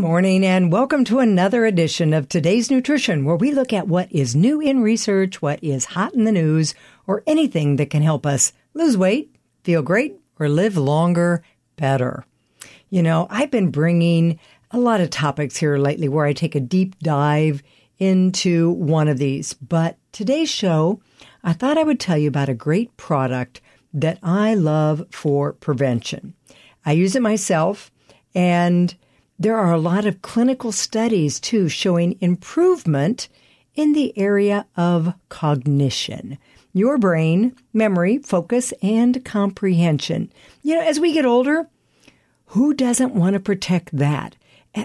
morning, and welcome to another edition of Today's Nutrition, where we look at what is new in research, what is hot in the news, or anything that can help us lose weight, feel great, or live longer, better. You know, I've been bringing a lot of topics here lately where I take a deep dive into one of these, but today's show, I thought I would tell you about a great product that I love for prevention. I use it myself, and there are a lot of clinical studies too showing improvement in the area of cognition. Your brain, memory, focus, and comprehension. You know, as we get older, who doesn't want to protect that?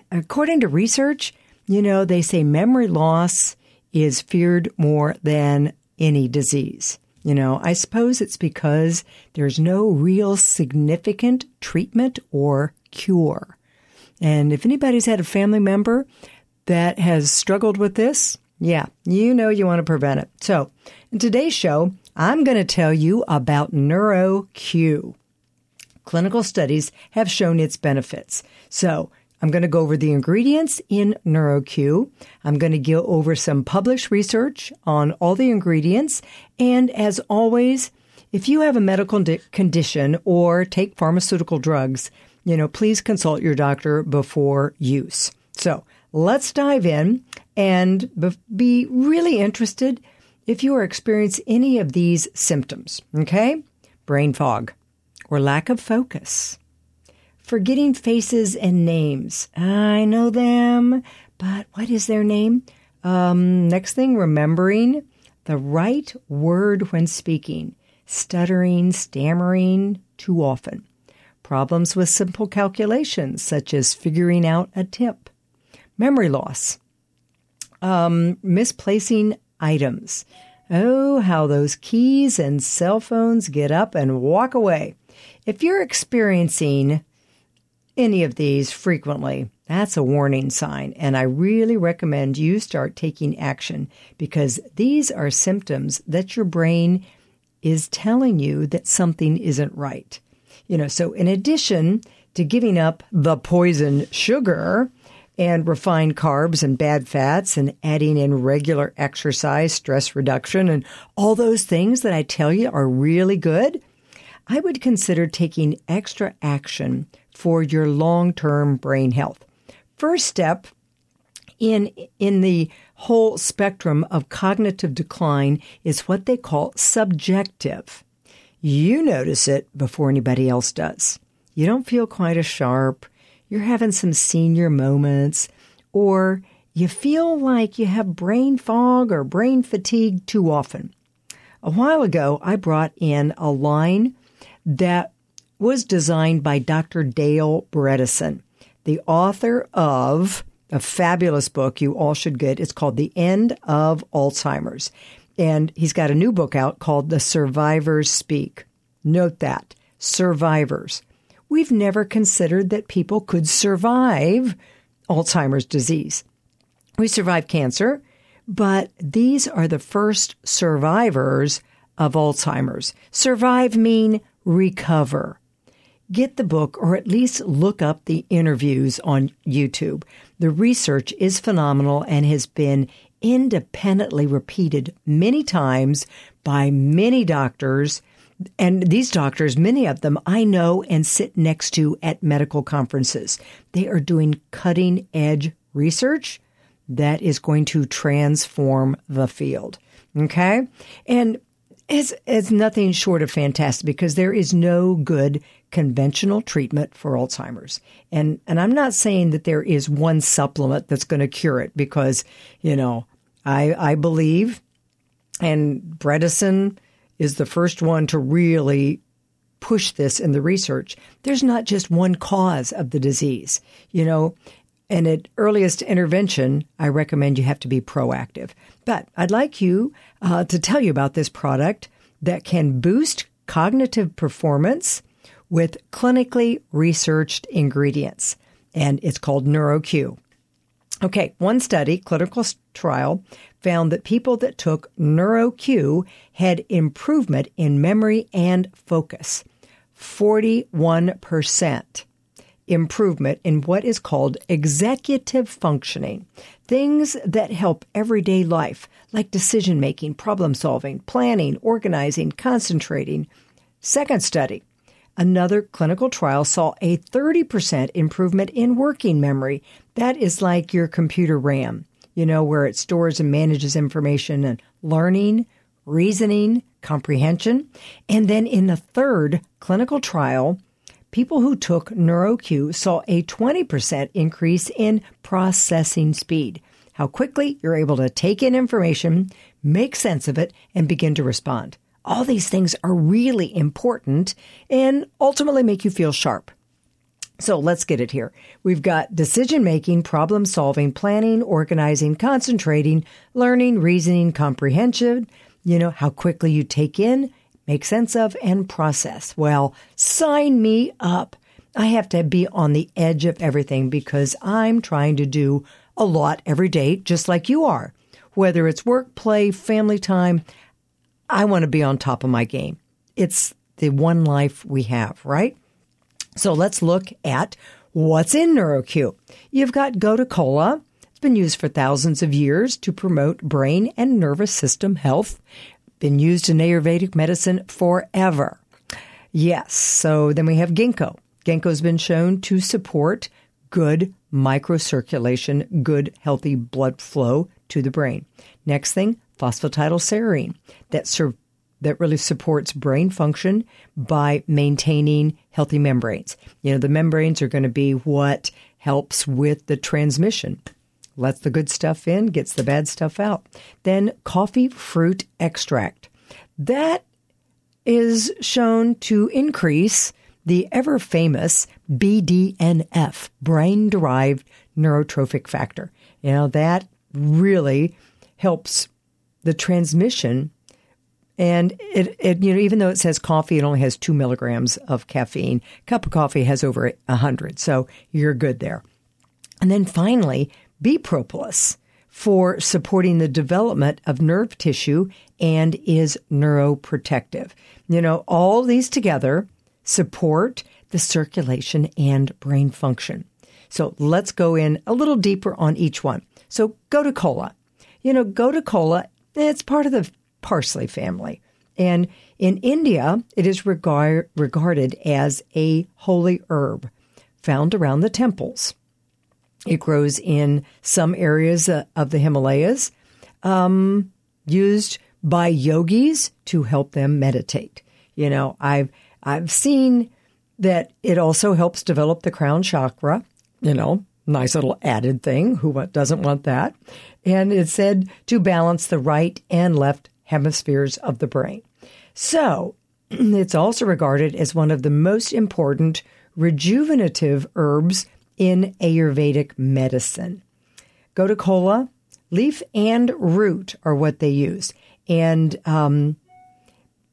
According to research, you know, they say memory loss is feared more than any disease. You know, I suppose it's because there's no real significant treatment or cure. And if anybody's had a family member that has struggled with this, yeah, you know you want to prevent it. So, in today's show, I'm going to tell you about NeuroQ. Clinical studies have shown its benefits. So, I'm going to go over the ingredients in NeuroQ. I'm going to go over some published research on all the ingredients. And as always, if you have a medical condition or take pharmaceutical drugs, you know, please consult your doctor before use. So let's dive in and be really interested if you are experiencing any of these symptoms. Okay? Brain fog or lack of focus. Forgetting faces and names. I know them, but what is their name? Um, next thing, remembering the right word when speaking. Stuttering, stammering too often problems with simple calculations, such as figuring out a tip, memory loss, um, misplacing items. Oh, how those keys and cell phones get up and walk away. If you're experiencing any of these frequently, that's a warning sign, and I really recommend you start taking action because these are symptoms that your brain is telling you that something isn't right. You know, so in addition to giving up the poison sugar and refined carbs and bad fats and adding in regular exercise, stress reduction, and all those things that I tell you are really good, I would consider taking extra action for your long term brain health. First step in, in the whole spectrum of cognitive decline is what they call subjective. You notice it before anybody else does. You don't feel quite as sharp. You're having some senior moments, or you feel like you have brain fog or brain fatigue too often. A while ago, I brought in a line that was designed by Dr. Dale Bredesen, the author of a fabulous book you all should get. It's called The End of Alzheimer's. And he's got a new book out called The Survivors Speak. Note that survivors. We've never considered that people could survive Alzheimer's disease. We survive cancer, but these are the first survivors of Alzheimer's. Survive mean recover. Get the book or at least look up the interviews on YouTube. The research is phenomenal and has been independently repeated many times by many doctors. And these doctors, many of them I know and sit next to at medical conferences. They are doing cutting edge research that is going to transform the field. Okay. And it's, it's nothing short of fantastic because there is no good conventional treatment for Alzheimer's. And, and I'm not saying that there is one supplement that's going to cure it because, you know, I, I believe, and Bredesen is the first one to really push this in the research. There's not just one cause of the disease, you know, and at earliest intervention, I recommend you have to be proactive. But I'd like you uh, to tell you about this product that can boost cognitive performance with clinically researched ingredients. And it's called NeuroQ. Okay, one study, clinical trial, found that people that took NeuroQ had improvement in memory and focus. 41%. improvement in what is called executive functioning. Things that help everyday life, like decision making, problem solving, planning, organizing, concentrating. Second study. Another clinical trial saw a 30% improvement in working memory. That is like your computer RAM, you know, where it stores and manages information and learning, reasoning, comprehension. And then in the third clinical trial, people who took NeuroQ saw a 20% increase in processing speed. How quickly you're able to take in information, make sense of it, and begin to respond. All these things are really important and ultimately make you feel sharp. So let's get it here. We've got decision making, problem solving, planning, organizing, concentrating, learning, reasoning, comprehension, you know, how quickly you take in, make sense of, and process. Well, sign me up. I have to be on the edge of everything because I'm trying to do a lot every day, just like you are. Whether it's work, play, family time, I want to be on top of my game. It's the one life we have, right? So let's look at what's in NeuroQ. You've got Gotu Kola. It's been used for thousands of years to promote brain and nervous system health been used in Ayurvedic medicine forever. Yes. So then we have ginkgo. Ginkgo has been shown to support good microcirculation, good healthy blood flow to the brain. Next thing, phosphatidylserine that that really supports brain function by maintaining healthy membranes. You know, the membranes are going to be what helps with the transmission lets the good stuff in, gets the bad stuff out. Then coffee fruit extract. That is shown to increase the ever famous BDNF, brain derived neurotrophic factor. You know, that really helps the transmission. And it, it, you know, even though it says coffee, it only has two milligrams of caffeine. A cup of coffee has over a hundred, so you're good there. And then finally, bee propolis for supporting the development of nerve tissue and is neuroprotective. You know, all these together support the circulation and brain function. So let's go in a little deeper on each one. So Gotu Kola. You know, Gotu Kola, it's part of the parsley family. And in India, it is regard, regarded as a holy herb found around the temples. It grows in some areas uh, of the Himalayas, um, used by yogis to help them meditate. You know, I've I've seen that it also helps develop the crown chakra. You know, nice little added thing. Who doesn't want that? And it's said to balance the right and left hemispheres of the brain. So it's also regarded as one of the most important rejuvenative herbs in Ayurvedic medicine. Gotu kola, leaf and root are what they use. And um,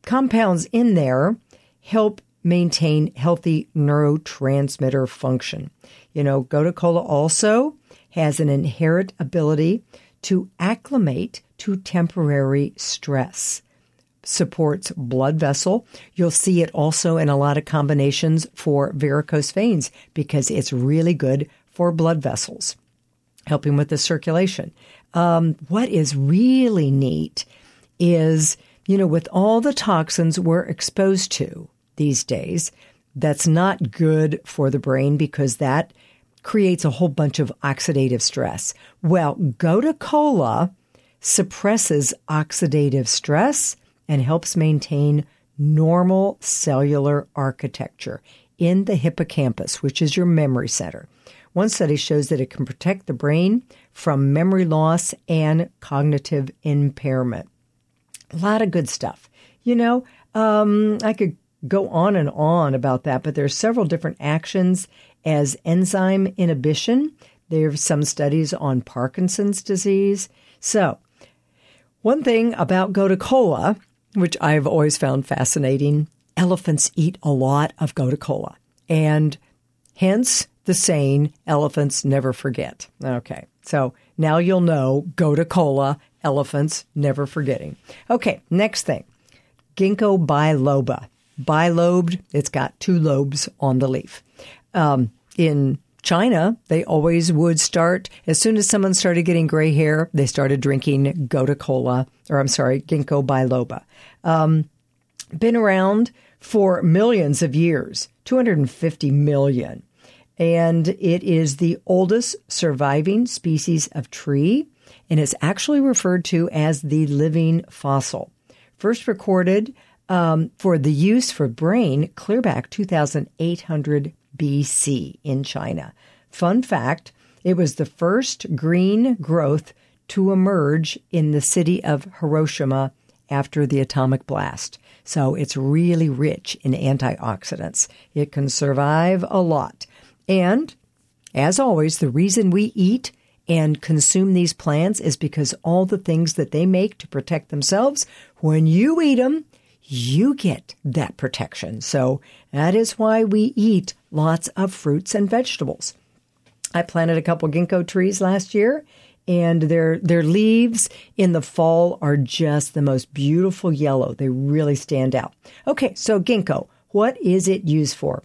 compounds in there help maintain healthy neurotransmitter function. You know, Gotu kola also has an inherent ability to acclimate to temporary stress supports blood vessel. You'll see it also in a lot of combinations for varicose veins because it's really good for blood vessels, helping with the circulation. Um, what is really neat is, you know, with all the toxins we're exposed to these days, that's not good for the brain because that creates a whole bunch of oxidative stress. Well, Gotu Kola suppresses oxidative stress and helps maintain normal cellular architecture in the hippocampus, which is your memory center. One study shows that it can protect the brain from memory loss and cognitive impairment. A lot of good stuff. You know, um, I could go on and on about that, but there are several different actions as enzyme inhibition. There are some studies on Parkinson's disease. So, one thing about Gotu Kola which I've always found fascinating. Elephants eat a lot of Gotu Kola, and hence the saying, elephants never forget. Okay, so now you'll know Gotu Kola, elephants never forgetting. Okay, next thing ginkgo biloba. Bilobed, it's got two lobes on the leaf. Um, in China, they always would start, as soon as someone started getting gray hair, they started drinking Gotu Kola, or I'm sorry, Ginkgo biloba. Um, been around for millions of years, 250 million. And it is the oldest surviving species of tree and it's actually referred to as the living fossil. First recorded um, for the use for brain clear back 2800 BC in China. Fun fact it was the first green growth to emerge in the city of Hiroshima after the atomic blast. So it's really rich in antioxidants. It can survive a lot. And as always, the reason we eat and consume these plants is because all the things that they make to protect themselves, when you eat them, you get that protection. So that is why we eat lots of fruits and vegetables. I planted a couple ginkgo trees last year and their their leaves in the fall are just the most beautiful yellow. They really stand out. Okay, so ginkgo, what is it used for?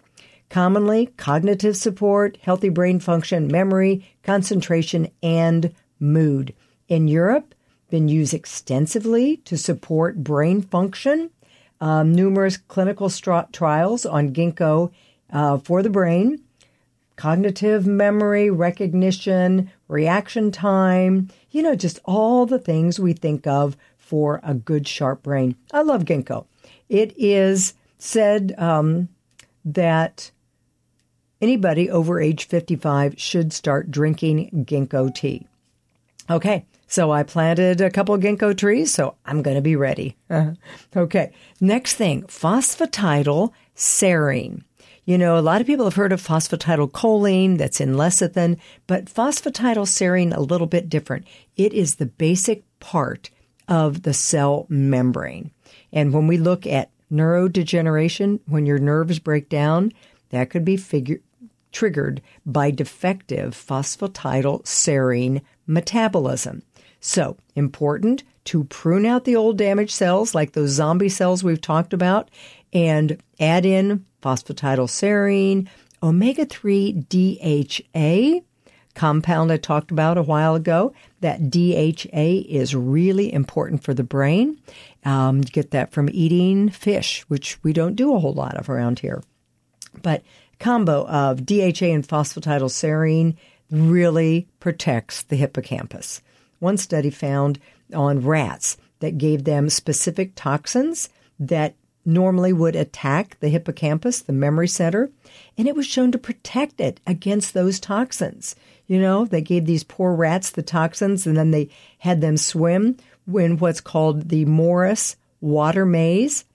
Commonly cognitive support, healthy brain function, memory, concentration, and mood. In Europe, been used extensively to support brain function. Um, numerous clinical trials on ginkgo uh, for the brain cognitive memory, recognition, reaction time, you know, just all the things we think of for a good, sharp brain. I love ginkgo. It is said um, that anybody over age 55 should start drinking ginkgo tea. Okay, so I planted a couple ginkgo trees, so I'm going to be ready. Uh-huh. okay, next thing phosphatidyl serine. You know, a lot of people have heard of phosphatidylcholine that's in lecithin, but phosphatidylserine a little bit different. It is the basic part of the cell membrane. And when we look at neurodegeneration, when your nerves break down, that could be figure, triggered by defective phosphatidylserine metabolism. So, important to prune out the old damaged cells like those zombie cells we've talked about and add in phosphatidylserine, omega 3 DHA compound I talked about a while ago. That DHA is really important for the brain. Um, you get that from eating fish, which we don't do a whole lot of around here. But combo of DHA and phosphatidylserine really protects the hippocampus. One study found on rats that gave them specific toxins that normally would attack the hippocampus, the memory center, and it was shown to protect it against those toxins. You know, they gave these poor rats the toxins and then they had them swim in what's called the Morris water maze.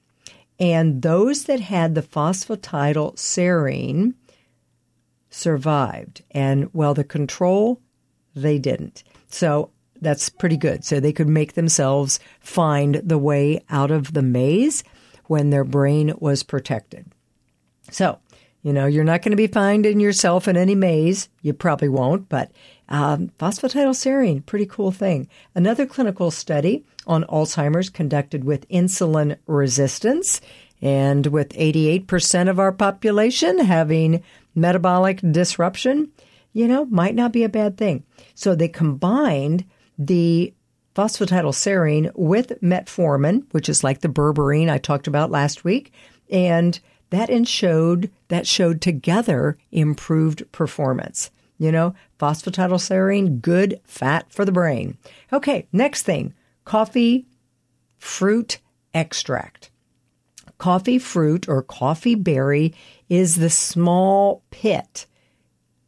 And those that had the phosphatidylserine survived. And well, the control, they didn't. So that's pretty good. So they could make themselves find the way out of the maze when their brain was protected. So, you know, you're not going to be finding yourself in any maze. You probably won't, but um, phosphatidylserine, pretty cool thing. Another clinical study on Alzheimer's conducted with insulin resistance and with 88% of our population having metabolic disruption, you know, might not be a bad thing. So they combined the phosphatidylserine with metformin, which is like the berberine I talked about last week, and that showed that showed together improved performance. You know, phosphatidylserine, good fat for the brain. Okay, next thing, coffee fruit extract. Coffee fruit or coffee berry is the small pit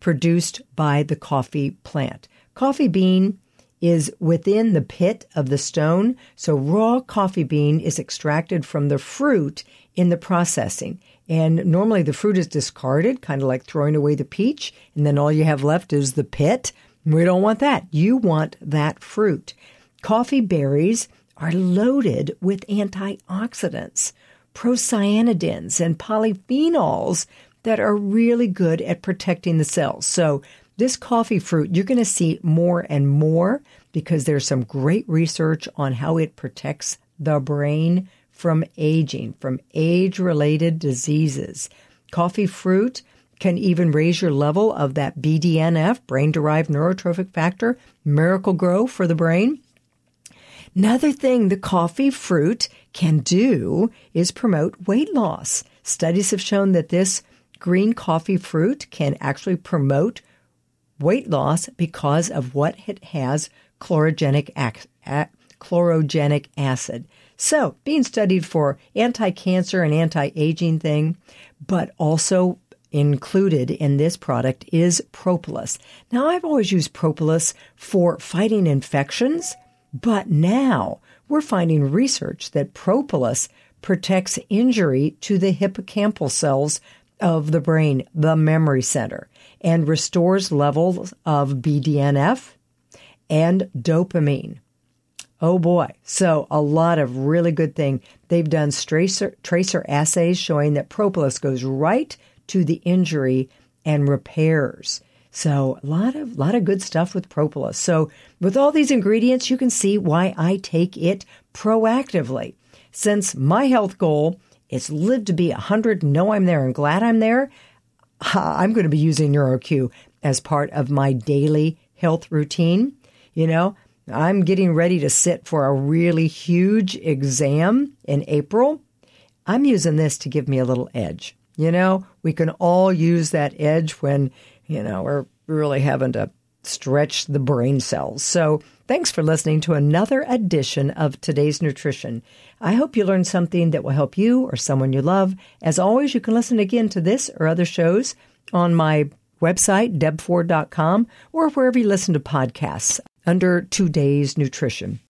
produced by the coffee plant. Coffee bean is within the pit of the stone. So raw coffee bean is extracted from the fruit in the processing. And normally the fruit is discarded, kind of like throwing away the peach, and then all you have left is the pit. We don't want that. You want that fruit. Coffee berries are loaded with antioxidants, procyanidins, and polyphenols that are really good at protecting the cells. So this coffee fruit, you're going to see more and more because there's some great research on how it protects the brain from aging, from age related diseases. Coffee fruit can even raise your level of that BDNF, brain derived neurotrophic factor, miracle grow for the brain. Another thing the coffee fruit can do is promote weight loss. Studies have shown that this green coffee fruit can actually promote weight loss because of what it has chlorogenic, ac- chlorogenic acid. So, being studied for anti cancer and anti aging thing, but also included in this product is propolis. Now, I've always used propolis for fighting infections, but now we're finding research that propolis protects injury to the hippocampal cells of the brain, the memory center, and restores levels of BDNF and dopamine. Oh boy. So a lot of really good thing. They've done tracer, tracer assays showing that propolis goes right to the injury and repairs. So a lot of lot of good stuff with propolis. So with all these ingredients, you can see why I take it proactively. Since my health goal is live to be 100, know I'm there and glad I'm there, I'm going to be using NeuroQ as part of my daily health routine. You know, I'm getting ready to sit for a really huge exam in April. I'm using this to give me a little edge. You know, we can all use that edge when, you know, we're really having to stretch the brain cells. So, thanks for listening to another edition of Today's Nutrition. I hope you learned something that will help you or someone you love. As always, you can listen again to this or other shows on my website, debford.com, or wherever you listen to podcasts under Today's Nutrition.